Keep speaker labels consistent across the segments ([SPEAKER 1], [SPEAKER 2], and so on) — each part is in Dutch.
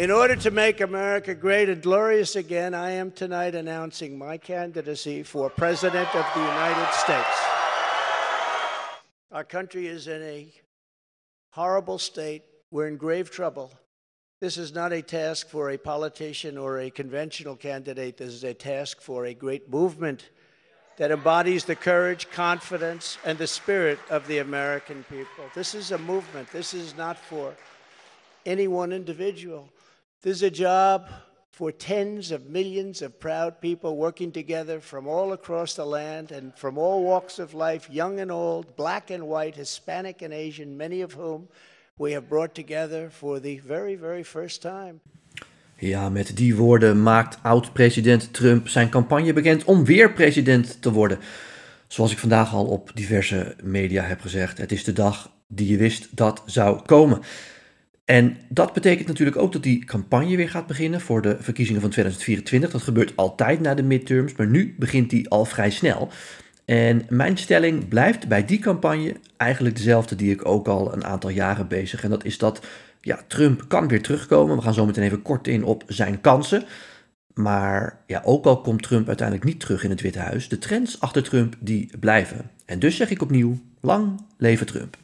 [SPEAKER 1] In order to make America great and glorious again, I am tonight announcing my candidacy for President of the United States. Our country is in a horrible state. We're in grave trouble. This is not a task for a politician or a conventional candidate. This is a task for a great movement that embodies the courage, confidence, and the spirit of the American people. This is a movement. This is not for any one individual. This is a job for tens of millions of proud people working together from all across the land and from all walks of life, young and old, black and white, Hispanic and Asian, many of whom we have brought together for the very, very first time.
[SPEAKER 2] Ja, met die woorden maakt oud-president Trump zijn campagne bekend om weer president te worden. Zoals ik vandaag al op diverse media heb gezegd, het is de dag die je wist dat zou komen. En dat betekent natuurlijk ook dat die campagne weer gaat beginnen voor de verkiezingen van 2024. Dat gebeurt altijd na de midterms, maar nu begint die al vrij snel. En mijn stelling blijft bij die campagne eigenlijk dezelfde die ik ook al een aantal jaren bezig. En dat is dat ja, Trump kan weer terugkomen. We gaan zo meteen even kort in op zijn kansen. Maar ja, ook al komt Trump uiteindelijk niet terug in het Witte Huis, de trends achter Trump die blijven. En dus zeg ik opnieuw, lang leven Trump.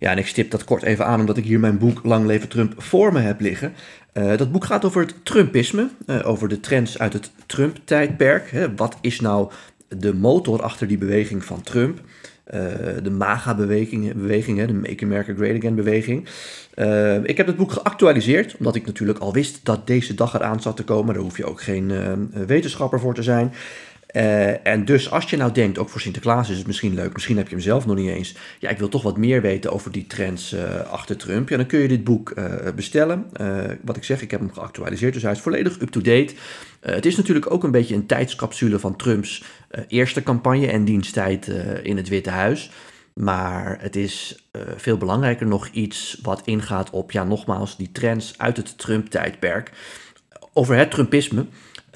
[SPEAKER 2] Ja, en ik stip dat kort even aan omdat ik hier mijn boek Lang leven Trump voor me heb liggen. Uh, dat boek gaat over het Trumpisme, uh, over de trends uit het Trump-tijdperk. Wat is nou de motor achter die beweging van Trump? Uh, de MAGA-beweging, beweging, de Make America Great Again beweging. ik heb het boek geactualiseerd, omdat ik natuurlijk al wist dat deze dag eraan zat te komen. Daar hoef je ook geen wetenschapper voor te zijn. Uh, en dus als je nou denkt, ook voor Sinterklaas is het misschien leuk, misschien heb je hem zelf nog niet eens. Ja, ik wil toch wat meer weten over die trends uh, achter Trump. Ja, dan kun je dit boek uh, bestellen. wat ik zeg, ik heb hem geactualiseerd, dus hij is volledig up-to-date. het is natuurlijk ook een beetje een tijdscapsule van Trumps eerste campagne en diensttijd in het Witte Huis. Maar het is veel belangrijker nog iets wat ingaat op, ja, nogmaals, die trends uit het Trump-tijdperk. Over het Trumpisme.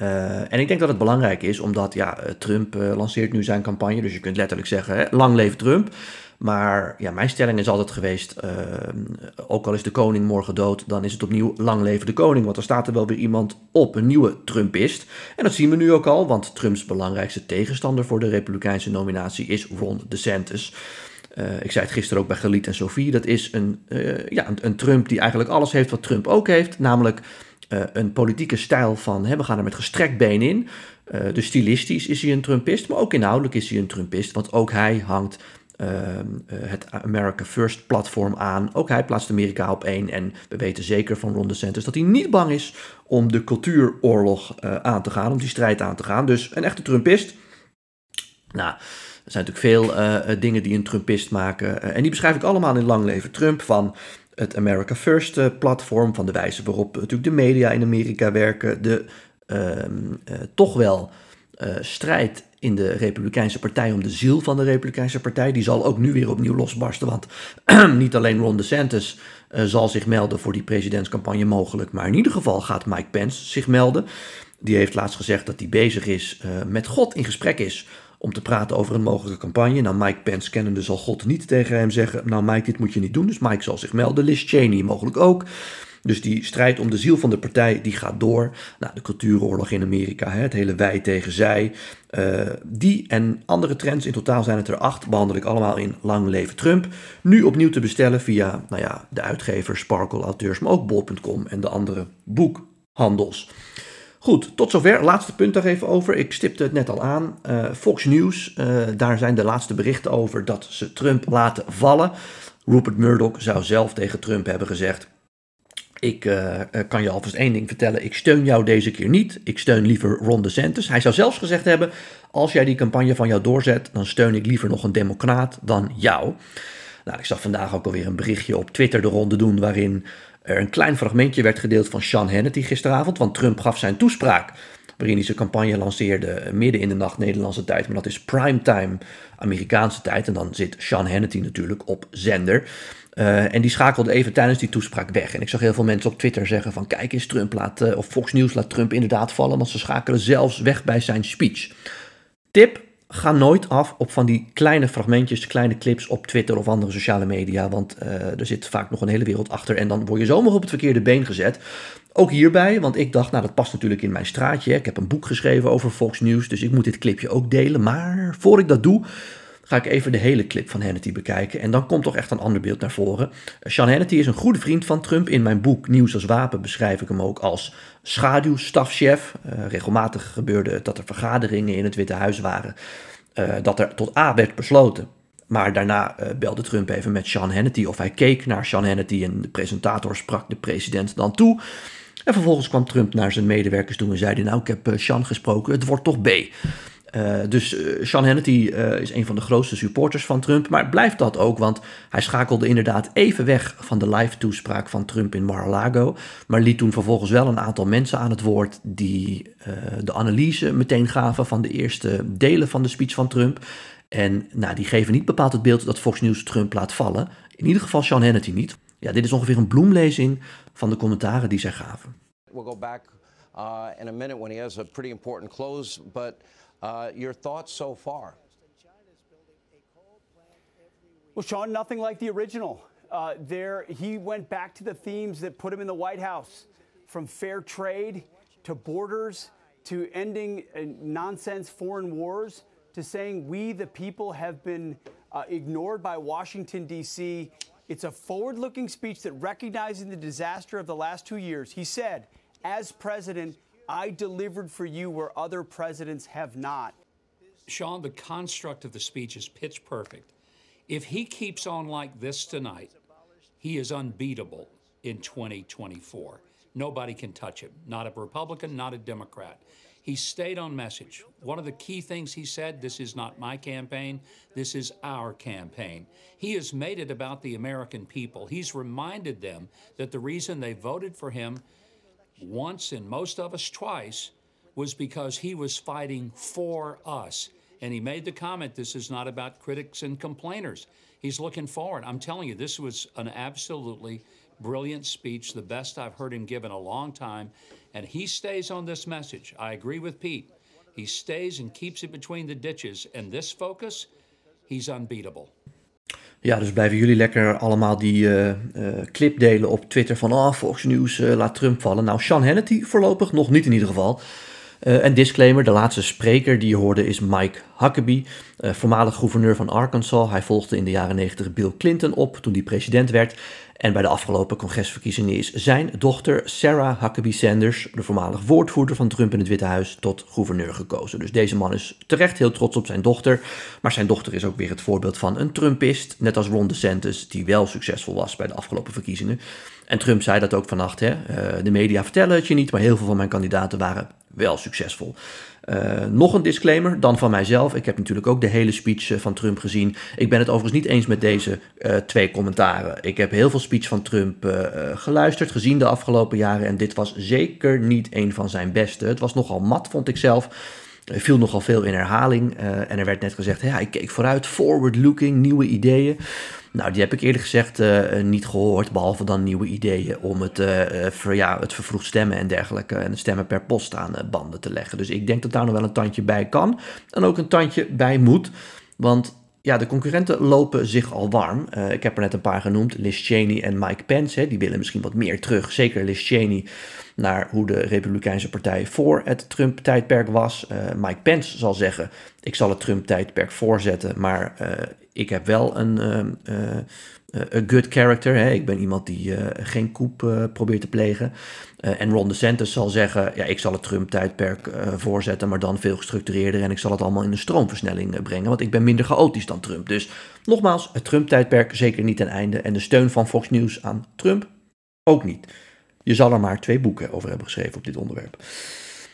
[SPEAKER 2] Uh, en ik denk dat het belangrijk is, omdat ja, eh, Trump uh, lanceert nu zijn campagne, dus je kunt letterlijk zeggen, hè, lang leeft Trump. Maar ja, mijn stelling is altijd geweest, uh, ook al is de koning morgen dood, dan is het opnieuw lang leven de koning. Want er staat er wel weer iemand op, een nieuwe Trumpist. En dat zien we nu ook al, want Trumps belangrijkste tegenstander voor de republikeinse nominatie is Ron DeSantis. Uh, ik zei het gisteren ook bij Galiet en Sophie, dat is een, ja, een Trump die eigenlijk alles heeft wat Trump ook heeft, namelijk uh, een politieke stijl van hè, we gaan er met gestrekt been in. Uh, dus stilistisch is hij een Trumpist, maar ook inhoudelijk is hij een Trumpist, want ook hij hangt uh, het America First platform aan. Ook hij plaatst Amerika op één. En we weten zeker van Ron DeSantis dat hij niet bang is om de cultuuroorlog aan te gaan, om die strijd aan te gaan. Dus een echte Trumpist. Nou, er zijn natuurlijk veel dingen die een Trumpist maken. en die beschrijf ik allemaal in Lang Leven Trump. Van het America First eh, platform, van de wijze waarop natuurlijk de media in Amerika werken, de ehm, eh, toch wel uh, strijd in de Republikeinse Partij om de ziel van de Republikeinse Partij. Die zal ook nu weer opnieuw losbarsten, want niet alleen Ron DeSantis uh, zal zich melden voor die presidentscampagne mogelijk, maar in ieder geval gaat Mike Pence zich melden. Die heeft laatst gezegd dat hij bezig is, met God in gesprek is om te praten over een mogelijke campagne. Nou, Mike Pence kennende zal God niet tegen hem zeggen, nou Mike, dit moet je niet doen. Dus Mike zal zich melden, Liz Cheney mogelijk ook. Dus die strijd om de ziel van de partij, die gaat door. Nou, de cultuuroorlog in Amerika, het hele wij tegen zij. Uh, die en andere trends, in totaal zijn het er acht, behandel ik allemaal in Lang Leven Trump. Nu opnieuw te bestellen via nou ja, de uitgever Sparkle Auteurs, maar ook bol.com en de andere boekhandels. Goed, tot zover. Laatste punt daar even over. Ik stipte het net al aan. Uh, Fox News, uh, daar zijn de laatste berichten over dat ze Trump laten vallen. Rupert Murdoch zou zelf tegen Trump hebben gezegd: Ik uh, kan je alvast één ding vertellen. Ik steun jou deze keer niet. Ik steun liever Ron DeSantis. Hij zou zelfs gezegd hebben: Als jij die campagne van jou doorzet, dan steun ik liever nog een Democraat dan jou. Nou, ik zag vandaag ook alweer een berichtje op Twitter de ronde doen waarin er een klein fragmentje werd gedeeld van Sean Hannity gisteravond, want Trump gaf zijn toespraak waarin hij zijn campagne lanceerde midden in de nacht Nederlandse tijd, maar dat is primetime Amerikaanse tijd en dan zit Sean Hannity natuurlijk op zender. Uh, en die schakelde even tijdens die toespraak weg. En ik zag heel veel mensen op Twitter zeggen van kijk eens, Trump laat, uh, of Fox News laat Trump inderdaad vallen, want ze schakelen zelfs weg bij zijn speech. Tip, ga nooit af op van die kleine fragmentjes, kleine clips op Twitter of andere sociale media. Want uh, er zit vaak nog een hele wereld achter. En dan word je zomaar op het verkeerde been gezet. Ook hierbij, want ik dacht, nou dat past natuurlijk in mijn straatje. Ik heb een boek geschreven over Fox News, dus ik moet dit clipje ook delen. Maar voor ik dat doe, ga ik even de hele clip van Hannity bekijken. En dan komt toch echt een ander beeld naar voren. Sean Hannity is een goede vriend van Trump. In mijn boek Nieuws als Wapen beschrijf ik hem ook als schaduwstafchef. Uh, regelmatig gebeurde het dat er vergaderingen in het Witte Huis waren. Uh, dat er tot A werd besloten. Maar daarna uh, belde Trump even met Sean Hannity of hij keek naar Sean Hannity en de presentator sprak de president dan toe. En vervolgens kwam Trump naar zijn medewerkers toe en zei nou ik heb Sean gesproken, het wordt toch B. Uh, dus uh, Sean Hannity uh, is een van de grootste supporters van Trump, maar blijft dat ook, want hij schakelde inderdaad even weg van de live toespraak van Trump in Mar-a-Lago, maar liet toen vervolgens wel een aantal mensen aan het woord die de analyse meteen gaven van de eerste delen van de speech van Trump. En nou, die geven niet bepaald het beeld dat Fox News Trump laat vallen. In ieder geval Sean Hannity niet. Ja, dit is ongeveer een bloemlezing van de commentaren die zij gaven.
[SPEAKER 3] We'll go back uh, in a minute when he has a pretty important close, but uh, your thoughts so far?
[SPEAKER 4] Well, Sean, nothing like the original. Uh, there, he went back to the themes that put him in the White House, from fair trade to borders to ending uh, nonsense foreign wars to saying we, the people, have been uh, ignored by Washington, D.C. It's a forward looking speech that recognizing the disaster of the last two years, he said, as president, I delivered for you where other presidents have not.
[SPEAKER 5] Sean, the construct of the speech is pitch perfect. If he keeps on like this tonight, he is unbeatable in 2024. Nobody can touch him. Not a Republican, not a Democrat. He stayed on message. One of the key things he said this is not my campaign, this is our campaign. He has made it about the American people. He's reminded them that the reason they voted for him once and most of us twice was because he was fighting for us. And he made the comment this is not about critics and complainers. He's looking forward. I'm telling you, this was an absolutely brilliant speech, the best I've heard him give in a long time. And he stays on this message. I agree with Pete. He stays and keeps it between the ditches. And this focus, he's unbeatable.
[SPEAKER 2] Ja, dus blijven jullie lekker allemaal die uh, uh, clip delen op Twitter van oh, Fox News uh, laat Trump vallen. Nou, Sean Hannity voorlopig nog niet in ieder geval. een disclaimer, de laatste spreker die je hoorde is Mike Huckabee, voormalig gouverneur van Arkansas. Hij volgde in de jaren 90 Bill Clinton op toen hij president werd. En bij de afgelopen congresverkiezingen is zijn dochter Sarah Huckabee Sanders, de voormalig woordvoerder van Trump in het Witte Huis, tot gouverneur gekozen. Dus deze man is terecht heel trots op zijn dochter. Maar zijn dochter is ook weer het voorbeeld van een Trumpist, net als Ron DeSantis, die wel succesvol was bij de afgelopen verkiezingen. En Trump zei dat ook vannacht. Hè? Uh, de media vertellen het je niet, maar heel veel van mijn kandidaten waren wel succesvol. Uh, nog een disclaimer, dan van mijzelf. Ik heb natuurlijk ook de hele speech uh, van Trump gezien. Ik ben het overigens niet eens met deze uh, twee commentaren. Ik heb heel veel speech van Trump geluisterd, gezien de afgelopen jaren. En dit was zeker niet een van zijn beste. Het was nogal mat, vond ik zelf. Er viel nogal veel in herhaling. en er werd net gezegd, ja, ik keek vooruit, forward-looking, nieuwe ideeën. Nou, die heb ik eerlijk gezegd uh, niet gehoord, behalve dan nieuwe ideeën om het, uh, ver, ja, het vervroegd stemmen en dergelijke en stemmen per post aan banden te leggen. Dus ik denk dat daar nog wel een tandje bij kan en ook een tandje bij moet, want ja, de concurrenten lopen zich al warm. Ik heb er net een paar genoemd, Liz Cheney en Mike Pence. Die willen misschien wat meer terug, zeker Liz Cheney, naar hoe de Republikeinse Partij voor het Trump-tijdperk was. Mike Pence zal zeggen, ik zal het Trump-tijdperk voorzetten, maar ik heb wel een a good character. Ik ben iemand die geen koep probeert te plegen. En Ron DeSantis zal zeggen, ja, ik zal het Trump-tijdperk voorzetten, maar dan veel gestructureerder en ik zal het allemaal in een stroomversnelling brengen, want ik ben minder chaotisch dan Trump. Dus nogmaals, het Trump-tijdperk zeker niet ten einde en de steun van Fox News aan Trump ook niet. Je zal er maar twee boeken over hebben geschreven op dit onderwerp.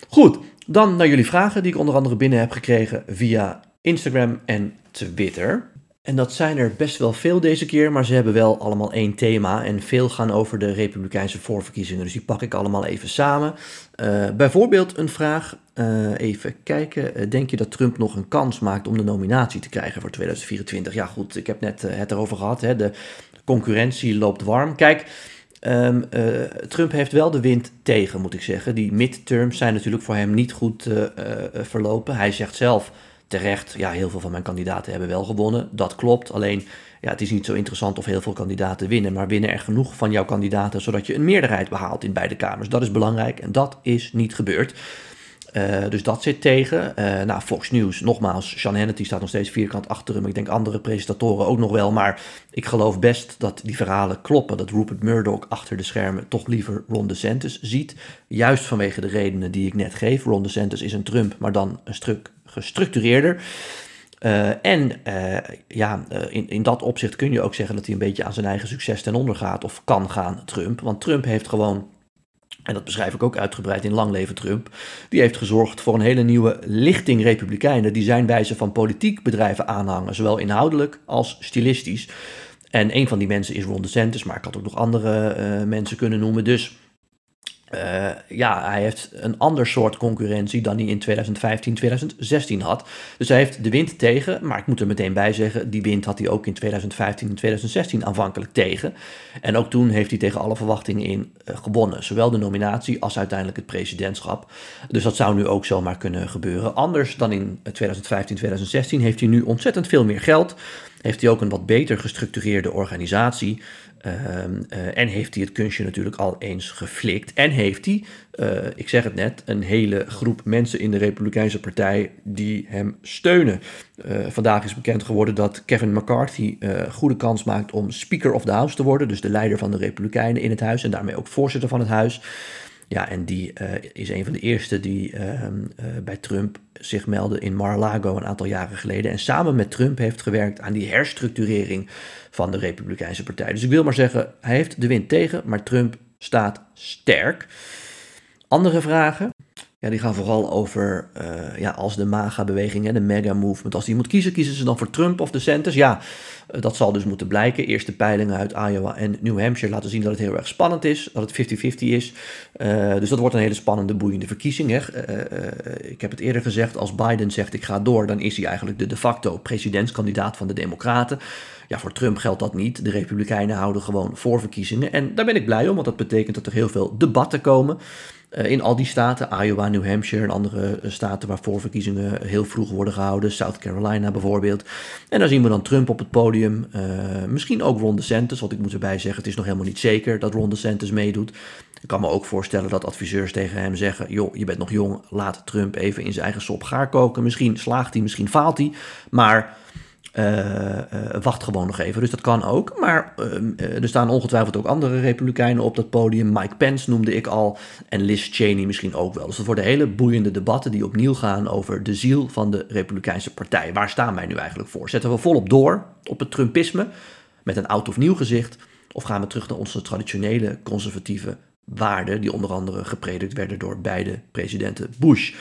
[SPEAKER 2] Goed, dan naar jullie vragen die ik onder andere binnen heb gekregen via Instagram en Twitter. En dat zijn er best wel veel deze keer, maar ze hebben wel allemaal één thema. En veel gaan over de Republikeinse voorverkiezingen. Dus die pak ik allemaal even samen. Uh, bijvoorbeeld een vraag. Uh, even kijken. Uh, denk je dat Trump nog een kans maakt om de nominatie te krijgen voor 2024? Ja, goed, ik heb net het erover gehad. Hè. De concurrentie loopt warm. Kijk. Um, Trump heeft wel de wind tegen, moet ik zeggen. Die midterms zijn natuurlijk voor hem niet goed verlopen. Hij zegt zelf terecht, ja, heel veel van mijn kandidaten hebben wel gewonnen. Dat klopt. Alleen, ja, het is niet zo interessant of heel veel kandidaten winnen. Maar winnen er genoeg van jouw kandidaten zodat je een meerderheid behaalt in beide kamers. Dat is belangrijk en dat is niet gebeurd. Uh, dus dat zit tegen. Uh, nou, Fox News, nogmaals, Sean Hannity staat nog steeds vierkant achter hem. Ik denk andere presentatoren ook nog wel. Maar ik geloof best dat die verhalen kloppen. Dat Rupert Murdoch achter de schermen toch liever Ron DeSantis ziet. Juist vanwege de redenen die ik net geef. Ron DeSantis is een Trump, maar dan een stuk gestructureerder. Uh, en ja, in, in dat opzicht kun je ook zeggen dat hij een beetje aan zijn eigen succes ten onder gaat. Of kan gaan, Trump. Want Trump heeft gewoon en dat beschrijf ik ook uitgebreid in Lang Leven Trump, die heeft gezorgd voor een hele nieuwe lichting republikeinen die zijn wijze van politiek bedrijven aanhangen, zowel inhoudelijk als stilistisch. En een van die mensen is Ron DeSantis, maar ik had ook nog andere mensen kunnen noemen. Dus uh, ja, hij heeft een ander soort concurrentie dan hij in 2015, 2016 had. Dus hij heeft de wind tegen, maar ik moet er meteen bij zeggen, die wind had hij ook in 2015 en 2016 aanvankelijk tegen. En ook toen heeft hij tegen alle verwachtingen in uh, gewonnen, zowel de nominatie als uiteindelijk het presidentschap. Dus dat zou nu ook zomaar kunnen gebeuren. Anders dan in 2015, 2016 heeft hij nu ontzettend veel meer geld. Heeft hij ook een wat beter gestructureerde organisatie. Um, uh, en heeft hij het kunstje natuurlijk al eens geflikt. En heeft hij, uh, ik zeg het net, een hele groep mensen in de Republikeinse Partij die hem steunen. Uh, vandaag is bekend geworden dat Kevin McCarthy goede kans maakt om Speaker of the House te worden. Dus de leider van de Republikeinen in het huis en daarmee ook voorzitter van het huis. Ja, en die uh, is een van de eerste die uh, uh, bij Trump zich meldde in Mar-a-Lago een aantal jaren geleden. En samen met Trump heeft gewerkt aan die herstructurering van de Republikeinse Partij. Dus ik wil maar zeggen, hij heeft de wind tegen, maar Trump staat sterk. Andere vragen? Ja, die gaan vooral over uh, ja, als de MAGA-beweging de mega-movement. Als die moet kiezen, kiezen ze dan voor Trump of de Centers? Ja, uh, dat zal dus moeten blijken. Eerste peilingen uit Iowa en New Hampshire laten zien dat het heel erg spannend is. Dat het 50-50 is. Uh, dus dat wordt een hele spannende, boeiende verkiezing. Hè. ik heb het eerder gezegd, als Biden zegt ik ga door, dan is hij eigenlijk de de facto presidentskandidaat van de Democraten. Ja, voor Trump geldt dat niet. De Republikeinen houden gewoon voorverkiezingen. En daar ben ik blij om, want dat betekent dat er heel veel debatten komen. Uh, in al die staten, Iowa, New Hampshire en andere eh, staten waar voorverkiezingen heel vroeg worden gehouden, South Carolina bijvoorbeeld. En dan zien we dan Trump op het podium, misschien ook Ron DeSantis, want ik moet erbij zeggen, het is nog helemaal niet zeker dat Ron DeSantis meedoet. Ik kan me ook voorstellen dat adviseurs tegen hem zeggen, joh, je bent nog jong, laat Trump even in zijn eigen sop gaar koken. Misschien slaagt hij, misschien faalt hij, maar wacht gewoon nog even. Dus dat kan ook. Maar uh, er staan ongetwijfeld ook andere Republikeinen op dat podium. Mike Pence noemde ik al. En Liz Cheney misschien ook wel. Dus dat worden hele boeiende debatten die opnieuw gaan over de ziel van de Republikeinse Partij. Waar staan wij nu eigenlijk voor? Zetten we volop door op het Trumpisme met een oud of nieuw gezicht? Of gaan we terug naar onze traditionele conservatieve waarden, die onder andere gepredikt werden door beide presidenten Bush?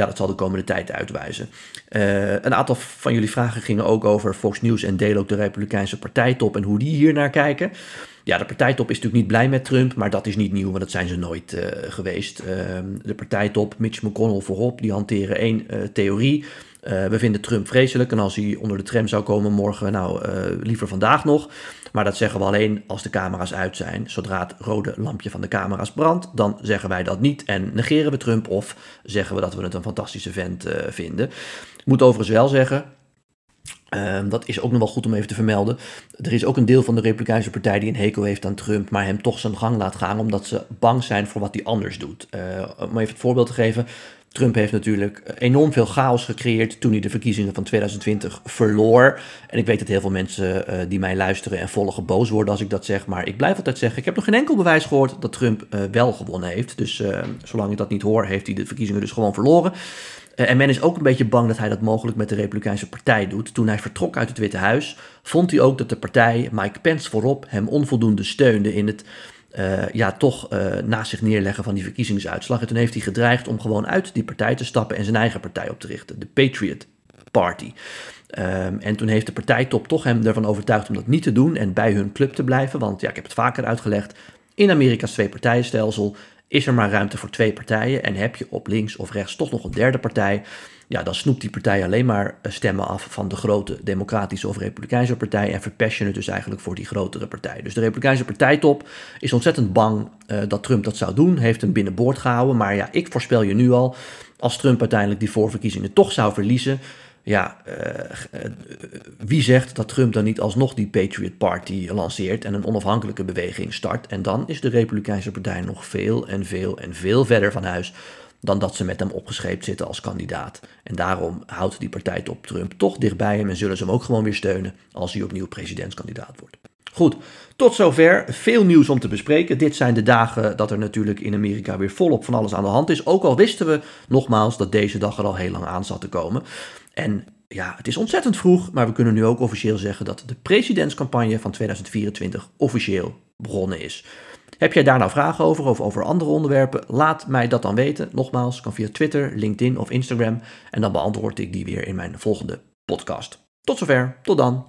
[SPEAKER 2] Ja, dat zal de komende tijd uitwijzen. Uh, een aantal van jullie vragen gingen ook over Fox News en deel ook de Republikeinse partijtop en hoe die hier naar kijken. Ja, de partijtop is natuurlijk niet blij met Trump, maar dat is niet nieuw, want dat zijn ze nooit uh, geweest. Uh, de partijtop, Mitch McConnell voorop, die hanteren één theorie. We vinden Trump vreselijk en als hij onder de tram zou komen morgen, nou, liever vandaag nog. Maar dat zeggen we alleen als de camera's uit zijn. Zodra het rode lampje van de camera's brandt, dan zeggen wij dat niet en negeren we Trump of zeggen we dat we het een fantastische vent uh, vinden. Ik moet overigens wel zeggen, uh, dat is ook nog wel goed om even te vermelden. Er is ook een deel van de Republikeinse Partij die een hekel heeft aan Trump, maar hem toch zijn gang laat gaan omdat ze bang zijn voor wat hij anders doet. Om even het voorbeeld te geven. Trump heeft natuurlijk enorm veel chaos gecreëerd toen hij de verkiezingen van 2020 verloor. En ik weet dat heel veel mensen uh, die mij luisteren en volgen boos worden als ik dat zeg. Maar ik blijf altijd zeggen, ik heb nog geen enkel bewijs gehoord dat Trump uh, wel gewonnen heeft. Dus zolang ik dat niet hoor, heeft hij de verkiezingen dus gewoon verloren. en men is ook een beetje bang dat hij dat mogelijk met de Republikeinse Partij doet. Toen hij vertrok uit het Witte Huis, vond hij ook dat de partij, Mike Pence voorop, hem onvoldoende steunde in het uh, ja, toch uh, naast zich neerleggen van die verkiezingsuitslag. En toen heeft hij gedreigd om gewoon uit die partij te stappen en zijn eigen partij op te richten, de Patriot Party. Um, en toen heeft de partijtop toch hem ervan overtuigd om dat niet te doen en bij hun club te blijven. Want ja, ik heb het vaker uitgelegd. In Amerika's twee-partijenstelsel is er maar ruimte voor twee partijen. En heb je op links of rechts toch nog een derde partij ja, dan snoept die partij alleen maar eh, stemmen af van de grote Democratische of Republikeinse partij en verpest het dus eigenlijk voor die grotere partij. Dus de Republikeinse partijtop is ontzettend bang uh, dat Trump dat zou doen, heeft hem binnenboord gehouden. Maar ja, ik voorspel je nu al, als Trump uiteindelijk die voorverkiezingen toch zou verliezen, ja, uh, wie zegt dat Trump dan niet alsnog die Patriot Party lanceert en een onafhankelijke beweging start? En dan is de Republikeinse Partij nog veel en veel en veel verder van huis dan dat ze met hem opgescheept zitten als kandidaat. En daarom houdt die partij op Trump toch dichtbij hem en zullen ze hem ook gewoon weer steunen als hij opnieuw presidentskandidaat wordt. Goed, tot zover. Veel nieuws om te bespreken. Dit zijn de dagen dat er natuurlijk in Amerika weer volop van alles aan de hand is. Ook al wisten we nogmaals dat deze dag er al heel lang aan zat te komen. En ja, het is ontzettend vroeg, maar we kunnen nu ook officieel zeggen dat de presidentscampagne van 2024 officieel begonnen is. Heb jij daar nou vragen over of over andere onderwerpen? Laat mij dat dan weten. Nogmaals, kan via Twitter, LinkedIn of Instagram. En dan beantwoord ik die weer in mijn volgende podcast. Tot zover, tot dan.